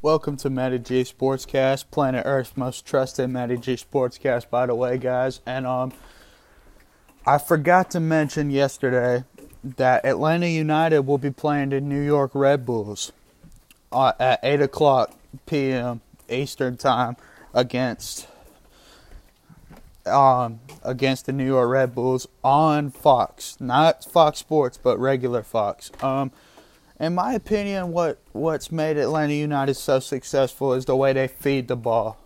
Welcome to Matty G Sportscast, Planet Earth's most trusted Matty G Sportscast, by the way, guys. And um, I forgot to mention yesterday that Atlanta United will be playing the New York Red Bulls uh, at 8 o'clock p.m. Eastern Time against um, against the New York Red Bulls on Fox, not Fox Sports, but regular Fox. Um, in my opinion, what what's made Atlanta United so successful is the way they feed the ball.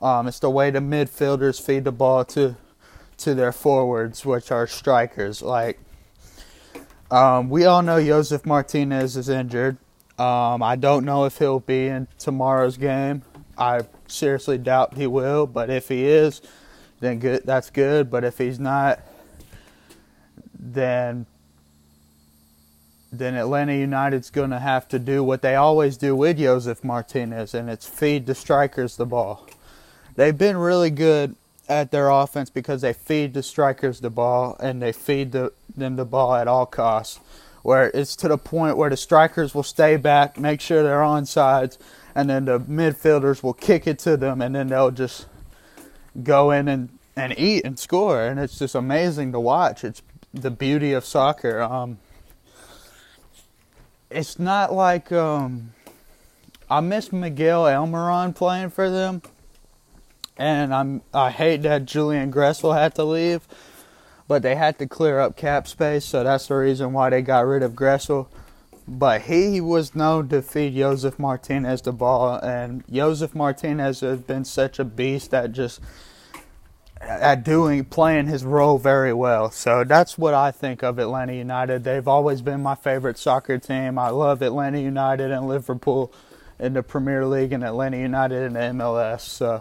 Um, it's the way the midfielders feed the ball to to their forwards, which are strikers. Like um, we all know, Josef Martinez is injured. Um, I don't know if he'll be in tomorrow's game. I seriously doubt he will, but if he is, then good. That's good. But if he's not, then then Atlanta United's going to have to do what they always do with Josef Martinez, and it's feed the strikers the ball. They've been really good at their offense because they feed the strikers the ball and they feed the, them the ball at all costs. Where it's to the point where the strikers will stay back, make sure they're on sides, and then the midfielders will kick it to them, and then they'll just go in and, and eat and score. And it's just amazing to watch. It's the beauty of soccer. Um, it's not like um, I miss Miguel Almiron playing for them, and I'm I hate that Julian Gressel had to leave, but they had to clear up cap space, so that's the reason why they got rid of Gressel. But he was known to feed Josef Martinez the ball, and Josef Martinez has been such a beast that just at doing playing his role very well. So that's what I think of Atlanta United. They've always been my favorite soccer team. I love Atlanta United and Liverpool in the Premier League and Atlanta United in the MLS. So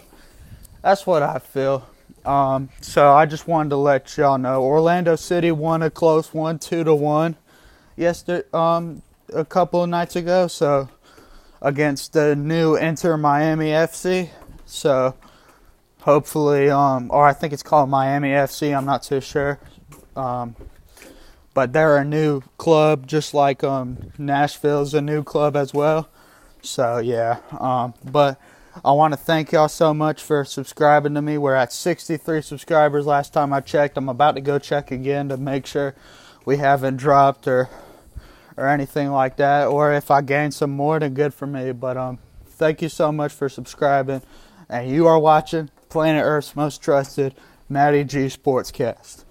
that's what I feel. Um, so I just wanted to let y'all know Orlando City won a close one, two to one, yesterday, um, a couple of nights ago. So against the new Inter Miami FC. So hopefully, um, or I think it's called Miami FC. I'm not too sure. Um, but they're a new club, just like um, Nashville's a new club as well. So yeah, um, but I want to thank y'all so much for subscribing to me. We're at 63 subscribers last time I checked. I'm about to go check again to make sure we haven't dropped or or anything like that. Or if I gain some more, then good for me. But um, thank you so much for subscribing, and you are watching Planet Earth's most trusted Matty G Sportscast.